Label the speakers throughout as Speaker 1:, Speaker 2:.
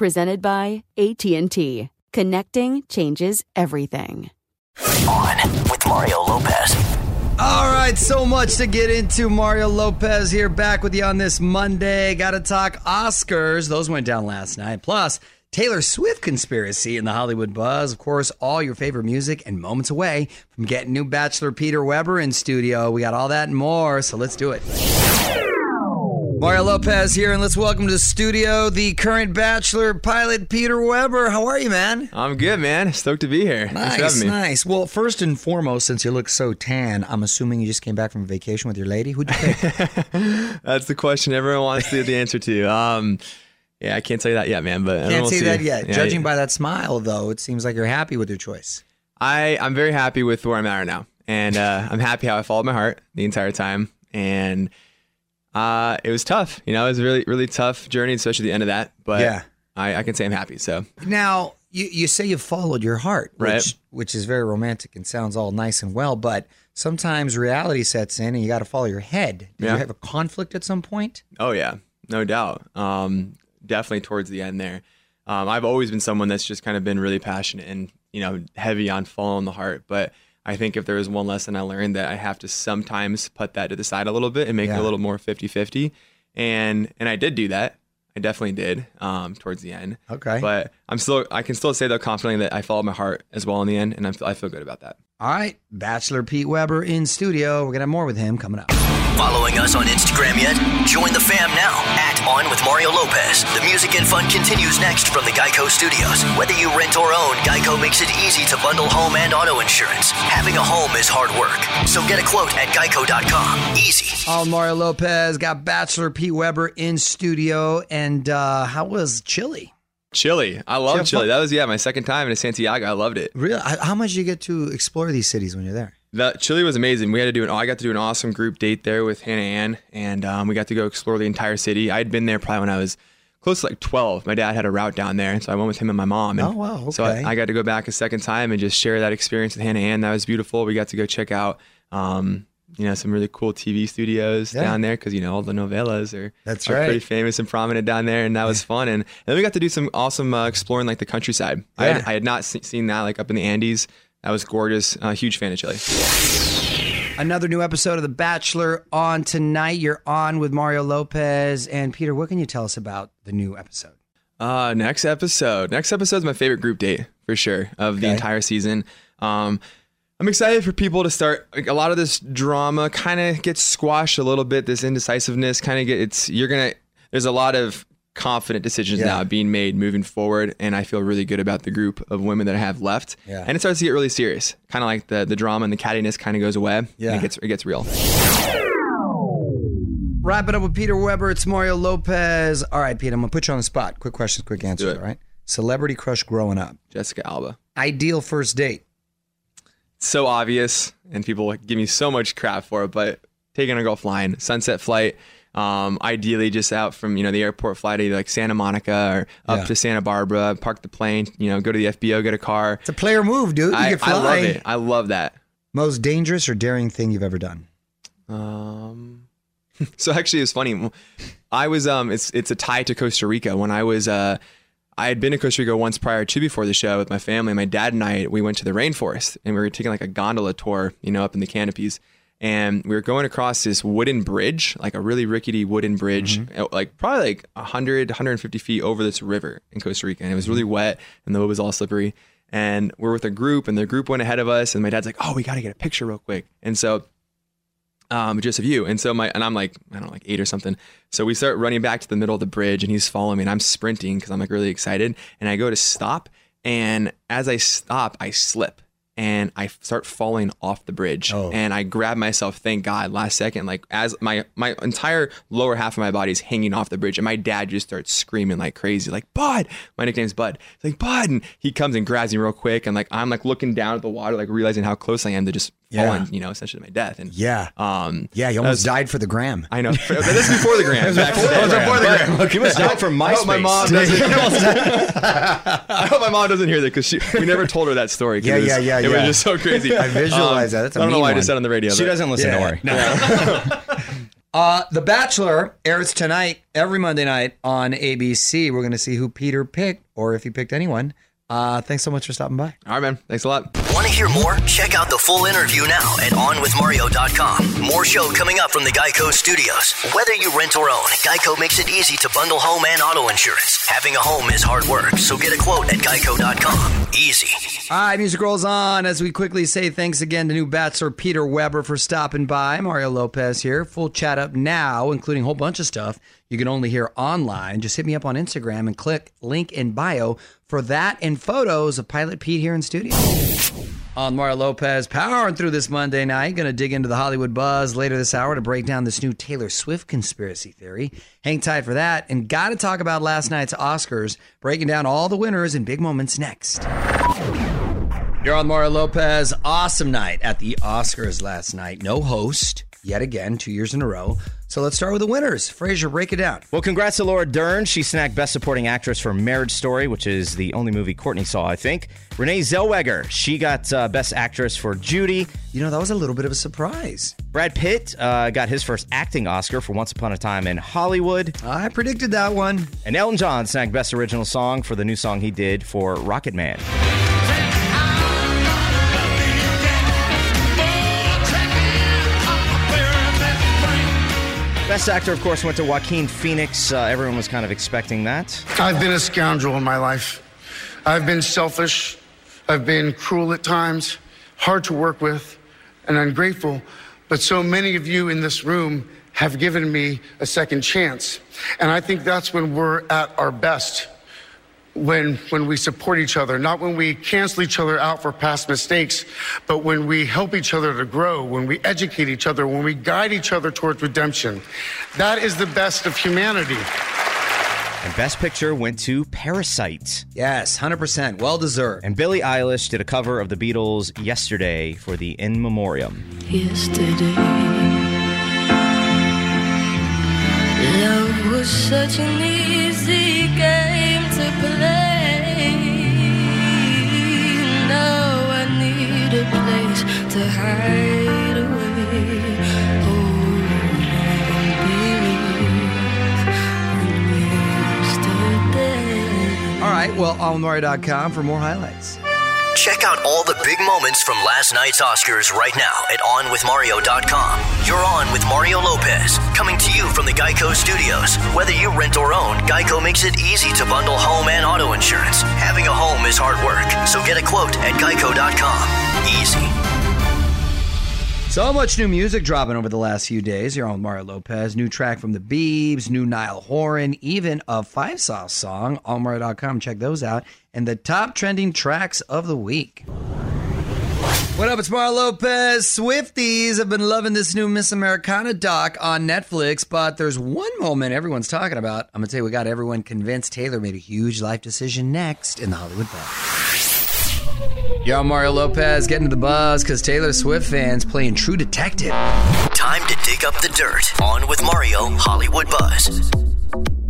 Speaker 1: Presented by AT&T. Connecting changes everything.
Speaker 2: On with Mario Lopez.
Speaker 3: All right, so much to get into. Mario Lopez here, back with you on this Monday. Got to talk Oscars. Those went down last night. Plus, Taylor Swift conspiracy in the Hollywood buzz. Of course, all your favorite music and moments away from getting new Bachelor Peter Weber in studio. We got all that and more, so let's do it. Mario Lopez here, and let's welcome to the studio the current Bachelor pilot, Peter Weber. How are you, man?
Speaker 4: I'm good, man. Stoked to be here.
Speaker 3: Nice, nice. Well, first and foremost, since you look so tan, I'm assuming you just came back from vacation with your lady. Who'd you pick?
Speaker 4: That's the question everyone wants the, the answer to. Um, yeah, I can't tell you that yet, man. But
Speaker 3: Can't see. that yet.
Speaker 4: Yeah,
Speaker 3: Judging
Speaker 4: yeah.
Speaker 3: by that smile, though, it seems like you're happy with your choice.
Speaker 4: I I'm very happy with where I'm at right now, and uh, I'm happy how I followed my heart the entire time, and uh, it was tough. You know, it was a really really tough journey, especially the end of that. But
Speaker 3: Yeah.
Speaker 4: I, I can say I'm happy. So
Speaker 3: Now, you, you say you followed your heart, which,
Speaker 4: Right.
Speaker 3: which is very romantic and sounds all nice and well, but sometimes reality sets in and you got to follow your head. Did
Speaker 4: Yeah.
Speaker 3: you have a conflict at some point?
Speaker 4: Oh yeah, no doubt. Um, definitely towards the end there. Um, I've always been someone that's just kind of been really passionate and you know heavy on following the heart. But I think if there was one lesson I learned that I have to sometimes put that to the side a little bit and make it a little more 50-50. and and I did do that. I definitely did um, towards the end.
Speaker 3: Okay.
Speaker 4: But I'm still I can still say though confidently that I followed my heart as well in the end, and I'm, I feel good about that.
Speaker 3: All right, Bachelor Pete Weber in studio. We're going to have more with him coming up.
Speaker 2: Following us on Instagram yet? Join the fam now at On with Mario Lopez. The music and fun continues next from the Geico Studios. Whether you rent or own, Geico makes it easy to bundle home and auto insurance. Having a home is hard work, so get a quote at geico.com. Easy.
Speaker 3: All Mario Lopez got Bachelor Pete Weber in studio. And uh, how was Chile?
Speaker 4: Chile, I love
Speaker 3: Yeah,
Speaker 4: Chile.
Speaker 3: fun-
Speaker 4: That was yeah my second time in Santiago. I loved it.
Speaker 3: Really? How how much do you get to explore these cities when you're there?
Speaker 4: The Chile was amazing. We had to do an. I got to do an awesome group date there with Hannah Ann, and um, we got to go explore the entire city. I had been there probably when I was close to like 12. My dad had a route down there, so I went with him and my mom. And
Speaker 3: Oh, wow,
Speaker 4: So
Speaker 3: okay.
Speaker 4: I, I got to go back a second time and just share that experience with Hannah Ann. That was beautiful. We got to go check out, um, you know, some really cool TV studios
Speaker 3: Yeah.
Speaker 4: down there because you know all the novelas are
Speaker 3: That's
Speaker 4: are
Speaker 3: right.
Speaker 4: pretty famous and prominent down there, and that was fun. And, and then we got to do some awesome uh, exploring like the countryside. I, had,
Speaker 3: Yeah.
Speaker 4: I had not se- seen that like up in the Andes. That was gorgeous. Uh, huge fan of Chile.
Speaker 3: Another new episode of The Bachelor on tonight. You're on with Mario Lopez. And Peter, what can you tell us about the new episode?
Speaker 4: Uh, next episode. Next episode is my favorite group date for sure of the entire season. Um, I'm excited for people to start. Like, a lot of this drama kind of gets squashed a little bit. This indecisiveness kind of get. It's you're gonna. There's a lot of confident decisions
Speaker 3: Yeah.
Speaker 4: now being made moving forward, and I feel really good about the group of women that I have left.
Speaker 3: Yeah.
Speaker 4: And it starts to get really serious. Kind of like the the drama and the cattiness kind of goes away.
Speaker 3: Yeah.
Speaker 4: and it gets it gets real.
Speaker 3: Wrap it up with Peter Weber. It's Mario Lopez. All right, Pete, I'm going to put you on the spot. Quick questions, quick answers, all right? Celebrity crush growing up.
Speaker 4: Jessica Alba.
Speaker 3: Ideal first date.
Speaker 4: so obvious and people give me so much crap for it but taking a girl flying sunset flight um, ideally just out from you know the airport fly to like santa monica or up
Speaker 3: Yeah.
Speaker 4: to santa barbara park the plane you know go to the fbo get a car
Speaker 3: It's a player move, dude. You
Speaker 4: I,
Speaker 3: get
Speaker 4: I love it i love that
Speaker 3: Most dangerous or daring thing you've ever done?
Speaker 4: um, so actually it's funny i was um it's it's a tie to costa rica when i was uh I had been to Costa Rica once prior to before the show with my family. My dad and I, we went to the rainforest and we were taking like a gondola tour, you know, up in the canopies. And we were going across this wooden bridge, like a really rickety wooden bridge, uh, like probably like 100, 150 feet over this river in Costa Rica. And it was really wet and the wood was all slippery. And we're with a group and the group went ahead of us. And my dad's like, oh, we got to get a picture real quick. And so um, just of you. And so my, and I'm like, I don't know, like eight or something. So we start running back to the middle of the bridge and he's following me and I'm sprinting because I'm like really excited. And I go to stop. And as I stop, I slip and I start falling off the bridge.
Speaker 3: Oh.
Speaker 4: And I grab myself, thank God, last second, like as my, my entire lower half of my body is hanging off the bridge. And my dad just starts screaming like crazy, like, Bud, my nickname's Bud. He's like, Bud. And he comes and grabs me real quick. And like, I'm like looking down at the water, like realizing how close I am to just
Speaker 3: Yeah.
Speaker 4: falling, you know, essentially my death. And
Speaker 3: Yeah.
Speaker 4: um,
Speaker 3: Yeah, you almost
Speaker 4: was-
Speaker 3: died for the gram.
Speaker 4: I know. But this is before the gram. Back
Speaker 3: before
Speaker 4: then.
Speaker 3: the gram.
Speaker 4: Before the
Speaker 3: But-
Speaker 4: gram.
Speaker 5: You must die from
Speaker 4: I hope my mom doesn't. I hope my mom doesn't hear that because she. We never told her that story. 'cause
Speaker 3: Yeah,
Speaker 4: it was,
Speaker 3: yeah, yeah,
Speaker 4: It
Speaker 3: yeah.
Speaker 4: was just so crazy. Um,
Speaker 3: I visualize that. That's a
Speaker 4: I don't know
Speaker 3: mean
Speaker 4: why I just said on the radio.
Speaker 5: She doesn't listen. Don't
Speaker 3: Yeah.
Speaker 5: worry.
Speaker 3: Uh, the Bachelor airs tonight, every Monday night on ABC. We're going to see who Peter picked or if he picked anyone. Uh, thanks so much for stopping by.
Speaker 4: All right, man. Thanks a lot.
Speaker 2: Want to hear more? Check out the full interview now at OnWithMario.com. More show coming up from the Geico Studios. Whether you rent or own, Geico makes it easy to bundle home and auto insurance. Having a home is hard work, so get a quote at Geico.com. Easy.
Speaker 3: All right, music rolls on as we quickly say thanks again to new Bachelor Peter Weber for stopping by. Mario Lopez here. Full chat up now, including a whole bunch of stuff you can only hear online. Just hit me up on Instagram and click link in bio for that and photos of Pilot Pete here in studio. On Mario Lopez, powering through this Monday night. Going to dig into the Hollywood buzz later this hour to break down this new Taylor Swift conspiracy theory. Hang tight for that. And got to talk about last night's Oscars, breaking down all the winners and big moments next. You're on Mario Lopez. Awesome night at the Oscars last night. No host yet again, two years in a row. So let's start with the winners. Frazier, break it down.
Speaker 5: Well, congrats to Laura Dern. She snagged Best Supporting Actress for Marriage Story, which is the only movie Courtney saw, I think. Renee Zellweger, she got uh, Best Actress for Judy.
Speaker 3: You know, that was a little bit of a surprise.
Speaker 5: Brad Pitt uh, got his first acting Oscar for Once Upon a Time in Hollywood.
Speaker 3: I predicted that one.
Speaker 5: And Elton John snagged Best Original Song for the new song he did for Rocket Man. Best Actor, of course, went to Joaquin Phoenix. Uh, everyone was kind of expecting that.
Speaker 6: I've been a scoundrel in my life. I've been selfish. I've been cruel at times, hard to work with, and ungrateful. But so many of you in this room have given me a second chance. And I think that's when we're at our best. When, when we support each other, not when we cancel each other out for past mistakes, but when we help each other to grow, when we educate each other, when we guide each other towards redemption. That is the best of humanity.
Speaker 5: And Best Picture went to Parasite.
Speaker 3: Yes, 100%. Well deserved.
Speaker 5: And Billie Eilish did a cover of the Beatles yesterday for the In Memoriam.
Speaker 7: yesterday. Love was such an easy to hide away. Oh, believe yesterday.
Speaker 3: All right, well, onmario.com for more highlights.
Speaker 2: Check out all the big moments from last night's Oscars right now at OnWithMario.com. You're on with Mario Lopez, coming to you from the Geico Studios. Whether you rent or own, Geico makes it easy to bundle home and auto insurance. Having a home is hard work, so get a quote at Geico.com. Easy.
Speaker 3: So much new music dropping over the last few days. You're on Mario Lopez. New track from the Beebs, new Niall Horan, even a Five Sauce song. Allmario.com. Check those out. And the top trending tracks of the week. What up? It's Mario Lopez. Swifties have been loving this new Miss Americana doc on Netflix, but there's one moment everyone's talking about. I'm going to tell you, we got everyone convinced Taylor made a huge life decision next in the Hollywood Buzz. Yo, Mario Lopez getting to the buzz because Taylor Swift fans playing True Detective.
Speaker 2: Time to dig up the dirt. On with Mario, Hollywood Buzz.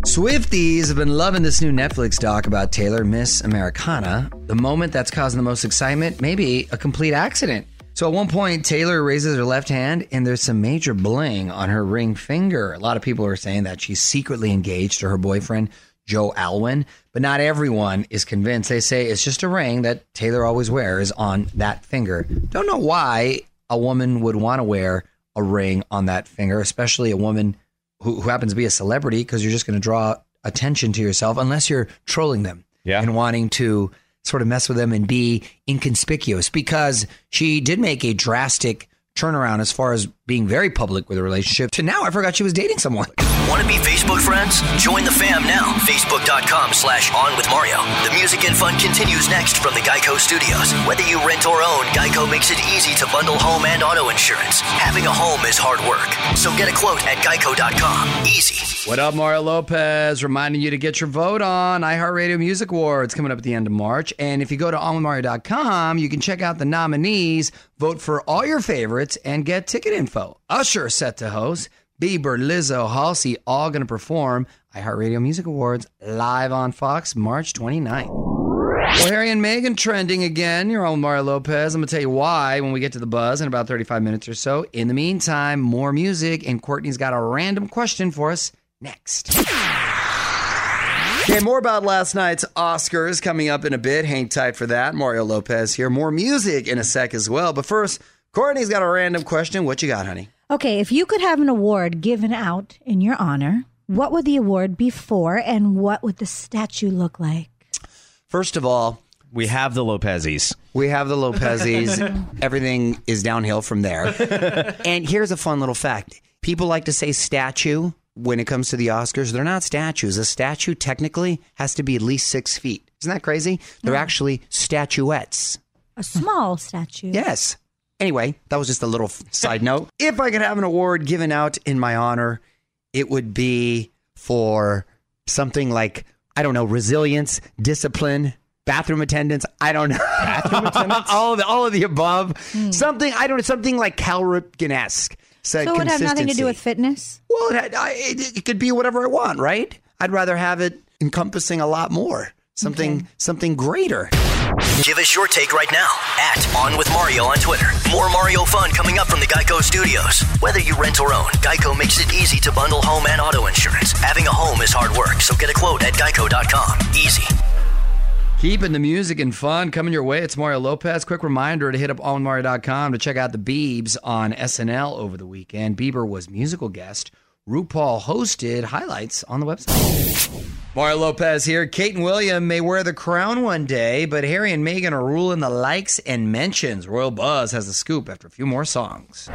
Speaker 3: Swifties have been loving this new Netflix doc about Taylor Miss Americana. The moment that's causing the most excitement, maybe a complete accident. So at one point, Taylor raises her left hand and there's some major bling on her ring finger. A lot of people are saying that she's secretly engaged to her boyfriend, Joe Alwyn, but not everyone is convinced. They say it's just a ring that Taylor always wears on that finger. Don't know why a woman would want to wear a ring on that finger, especially a woman who, who happens to be a celebrity, because you're just going to draw attention to yourself unless you're trolling them
Speaker 5: Yeah.
Speaker 3: and wanting to sort of mess with them and be inconspicuous. Because she did make a drastic turnaround as far as being very public with a relationship to now I forgot she was dating someone.
Speaker 2: Want to be Facebook friends? Join the fam now. Facebook.com slash on with Mario. The music and fun continues next from the Geico Studios. Whether you rent or own, Geico makes it easy to bundle home and auto insurance. Having a home is hard work. So get a quote at geico.com. Easy.
Speaker 3: What up, Mario Lopez? Reminding you to get your vote on iHeartRadio Music Awards coming up at the end of March. And if you go to onwithmario.com, you can check out the nominees, vote for all your favorites, and get ticket info. Usher set to host. Bieber, Lizzo, Halsey, all going to perform iHeartRadio Music Awards live on Fox March 29th. Well, Harry and Meghan trending again. You're on Mario Lopez. I'm going to tell you why when we get to the buzz in about 35 minutes or so. In the meantime, more music, and Courtney's got a random question for us next. Okay, more about last night's Oscars coming up in a bit. Hang tight for that. Mario Lopez here. More music in a sec as well. But first, Courtney's got a random question. What you got, honey?
Speaker 8: Okay, if you could have an award given out in your honor, what would the award be for and what would the statue look like?
Speaker 3: First of all,
Speaker 5: We have the Lopezes.
Speaker 3: We have the Lopezes. Everything is downhill from there. and here's a fun little fact people like to say statue when it comes to the Oscars. They're not statues. A statue technically has to be at least six feet. Isn't that crazy? They're actually statuettes.
Speaker 8: A small statue.
Speaker 3: Yes. Anyway, that was just a little side note. If I could have an award given out in my honor, it would be for something like, I don't know, resilience, discipline, bathroom attendance. I don't know. Bathroom attendance? all, of the, all of the above. Hmm. Something, I don't know, something like Cal Ripken esque.
Speaker 8: So it would have nothing to do with fitness?
Speaker 3: Well, it, had, I, it, it could be whatever I want, right? I'd rather have it encompassing a lot more. Something, something greater.
Speaker 2: Give us your take right now at On With Mario on Twitter. More Mario fun coming up from the Geico Studios. Whether you rent or own, Geico makes it easy to bundle home and auto insurance. Having a home is hard work, so get a quote at geico.com. Easy.
Speaker 3: Keeping the music and fun coming your way. It's Mario Lopez. Quick reminder to hit up onmario.com to check out the Biebs on SNL over the weekend. Bieber was musical guest. RuPaul hosted highlights on the website. Mario Lopez here. Kate and William may wear the crown one day, but Harry and Meghan are ruling the likes and mentions. Royal Buzz has the scoop after a few more songs.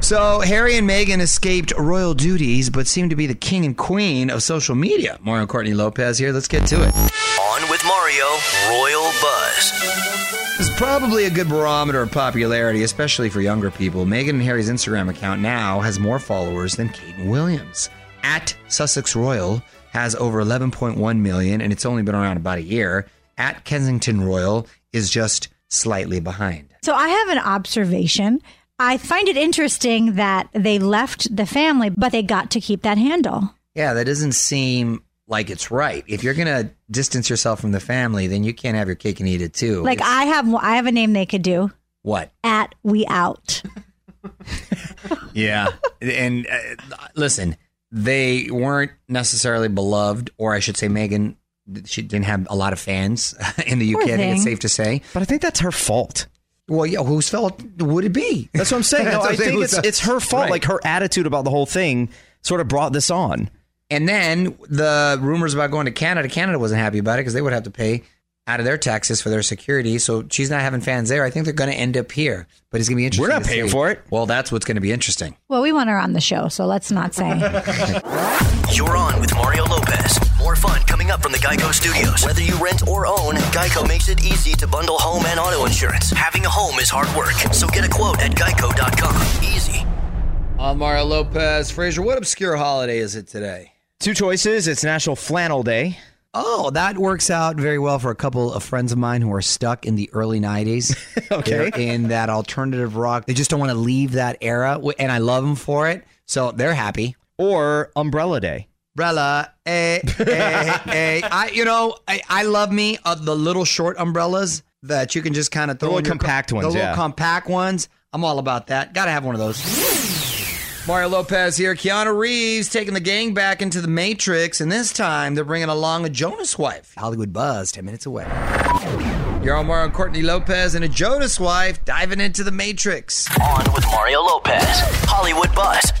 Speaker 3: So, Harry and Meghan escaped royal duties, but seem to be the king and queen of social media. Mario Courtney Lopez here. Let's get to it.
Speaker 2: On with Mario, Royal Buzz.
Speaker 3: Is probably a good barometer of popularity, especially for younger people. Meghan and Harry's Instagram account now has more followers than Kate and Williams. At Sussex Royal has over 11.1 million, and it's only been around about a year. At Kensington Royal is just slightly behind.
Speaker 8: So I have an observation. I find it interesting that they left the family, but they got to keep that handle.
Speaker 3: Yeah, that doesn't seem like it's right. If you're gonna distance yourself from the family, then you can't have your cake and eat it too.
Speaker 8: Like
Speaker 3: It's-
Speaker 8: I have, I have a name they could do.
Speaker 3: what?
Speaker 8: At we out.
Speaker 3: Yeah. and uh, listen, they weren't necessarily beloved, or I should say, Meghan, she didn't have a lot of fans in the UK.
Speaker 8: Poor
Speaker 3: I think it's
Speaker 8: thing.
Speaker 3: safe to say.
Speaker 5: But I think that's her fault.
Speaker 3: Well, yeah, whose fault would it be?
Speaker 5: That's what I'm saying.
Speaker 3: That's
Speaker 5: No,
Speaker 3: what
Speaker 5: I
Speaker 3: I'm saying.
Speaker 5: think it's it's her fault.
Speaker 3: Right.
Speaker 5: Like her attitude about the whole thing sort of brought this on.
Speaker 3: And then the rumors about going to Canada, Canada wasn't happy about it because they would have to pay out of their taxes for their security. So she's not having fans there. I think they're going to end up here. But it's going to be interesting.
Speaker 5: We're not paying
Speaker 3: see.
Speaker 5: for it.
Speaker 3: Well, that's what's going to be interesting.
Speaker 8: Well, we want her on the show, so let's not say.
Speaker 2: You're on with Mario Lopez. More fun coming up from the Geico Studios. Whether you rent or own, Geico makes it easy to bundle home and auto insurance. Having a home is hard work, so get a quote at geico.com. Easy.
Speaker 3: I'm Mario Lopez. Fraser, what obscure holiday is it today?
Speaker 5: Two choices. It's National Flannel Day.
Speaker 3: Oh, that works out very well for a couple of friends of mine who are stuck in the early 90s.
Speaker 5: Okay.
Speaker 3: They're in that alternative rock. They just don't want to leave that era, and I love them for it. So they're happy.
Speaker 5: Or Umbrella Day.
Speaker 3: Umbrella, eh, eh, eh. I, you know, I, I love me uh, the little short umbrellas that you can just kind of throw
Speaker 5: little
Speaker 3: in your-
Speaker 5: compact ones.
Speaker 3: The little
Speaker 5: yeah.
Speaker 3: compact ones. I'm all about that. Got to have one of those. Mario Lopez here. Keanu Reeves taking the gang back into the Matrix, and this time they're bringing along a Jonas wife. Hollywood Buzz, 10 minutes away. You're on Mario and Courtney Lopez and a Jonas wife diving into the Matrix.
Speaker 2: On with Mario Lopez. Hollywood Buzz.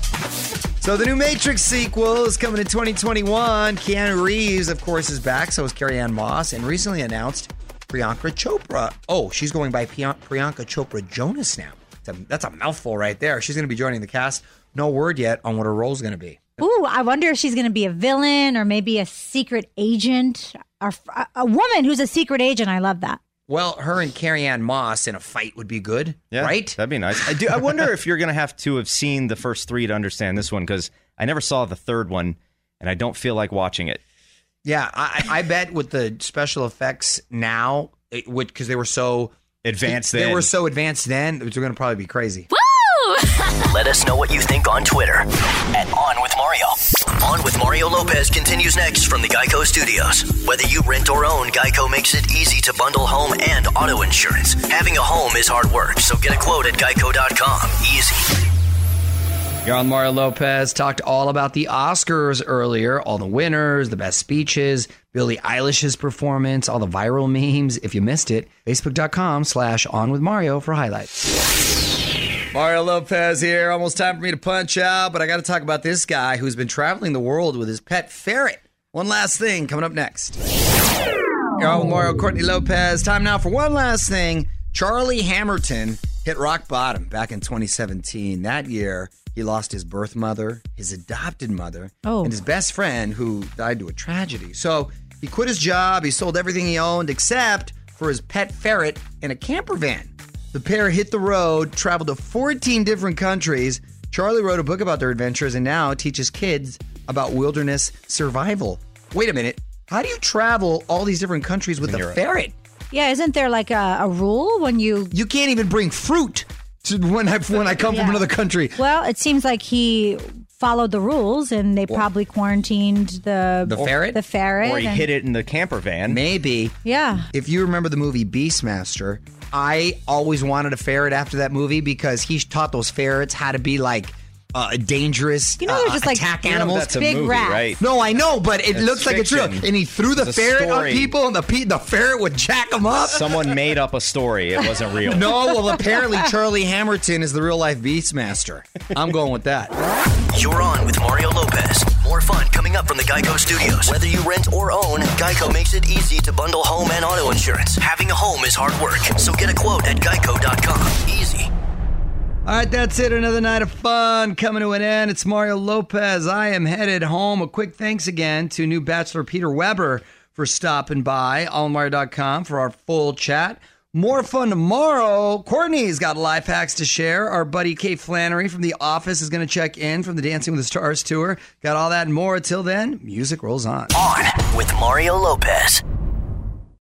Speaker 3: So the new Matrix sequel is coming in 2021. Keanu Reeves, of course, is back. So is Carrie-Anne Moss, and recently announced Priyanka Chopra. Oh, she's going by Priyan- Priyanka Chopra Jonas now. That's a, that's a mouthful right there. She's going to be joining the cast. No word yet on what her role's going to be.
Speaker 8: Ooh, I wonder if she's going to be a villain or maybe a secret agent or a- a woman who's a secret agent. I love that.
Speaker 3: Well, her and Carrie-Anne Moss in a fight would be good,
Speaker 5: Yeah,
Speaker 3: right?
Speaker 5: That'd be nice. I do. I wonder if you're going to have to have seen the first three to understand this one because I never saw the third one, and I don't feel like watching it.
Speaker 3: Yeah, I, I I bet with the special effects now, because they were so
Speaker 5: Advanced
Speaker 3: They
Speaker 5: then.
Speaker 3: were so advanced then. It's going to probably be crazy.
Speaker 2: Let us know what you think on Twitter at On With Mario. On With Mario Lopez continues next from the Geico Studios. Whether you rent or own, Geico makes it easy to bundle home and auto insurance. Having a home is hard work, so get a quote at geico.com. Easy.
Speaker 3: You're on Mario Lopez. Talked all about the Oscars earlier, all the winners, the best speeches, Billie Eilish's performance, all the viral memes. If you missed it, facebook.com slash on with Mario for highlights. Mario Lopez here. Almost time for me to punch out, but I got to talk about this guy who's been traveling the world with his pet ferret. One last thing coming up next. You're on with Mario Courtney Lopez. Time now for one last thing. Charlie Hamilton hit rock bottom back in 2017. That year, he lost his birth mother, his adopted mother,
Speaker 8: Oh.
Speaker 3: and his best friend who died to a tragedy. So he quit his job. He sold everything he owned except for his pet ferret and a camper van. The pair hit the road, traveled to 14 different countries. Charlie wrote a book about their adventures and now teaches kids about wilderness survival. Wait a minute. How do you travel all these different countries with a ferret?
Speaker 8: Yeah, isn't there like a, a rule when you?
Speaker 3: You can't even bring fruit to when I when I come
Speaker 8: Yeah.
Speaker 3: from another country.
Speaker 8: Well, it seems like he followed the rules, and they probably quarantined the
Speaker 3: The ferret?
Speaker 8: The ferret,
Speaker 5: Or he
Speaker 8: and-
Speaker 5: hid it in the camper van.
Speaker 3: Maybe.
Speaker 8: Yeah.
Speaker 3: If you remember the movie Beastmaster, I always wanted a ferret after that movie because he taught those ferrets how to be like uh, dangerous
Speaker 8: You know, they're
Speaker 3: uh,
Speaker 8: just like
Speaker 3: attack
Speaker 8: You know,
Speaker 3: animals.
Speaker 5: that's a
Speaker 8: Big
Speaker 5: movie,
Speaker 8: rats.
Speaker 5: right?
Speaker 3: No, I know, but it
Speaker 5: It's
Speaker 3: looks like it's real. And he threw the
Speaker 5: It's a
Speaker 3: ferret on people, and the pe- the ferret would jack them up.
Speaker 5: Someone made up a story. It wasn't real.
Speaker 3: No, well, apparently Charlie Hamilton is the real life Beastmaster. I'm going with that.
Speaker 2: You're on with Mario Lopez. More fun coming up from the Geico Studios. Whether you rent or own, Geico makes it easy to bundle home and auto insurance. Having a home is hard work, so get a quote at geico.com. Easy.
Speaker 3: All right, that's it. Another night of fun coming to an end. It's Mario Lopez. I am headed home. A quick thanks again to new bachelor Peter Weber for stopping by. AllMario.com for our full chat. More fun tomorrow. Courtney's got life hacks to share. Our buddy Kate Flannery from The Office is going to check in from the Dancing with the Stars tour. Got all that and more. Till then, music rolls on.
Speaker 2: On with Mario Lopez.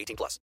Speaker 9: 18 plus.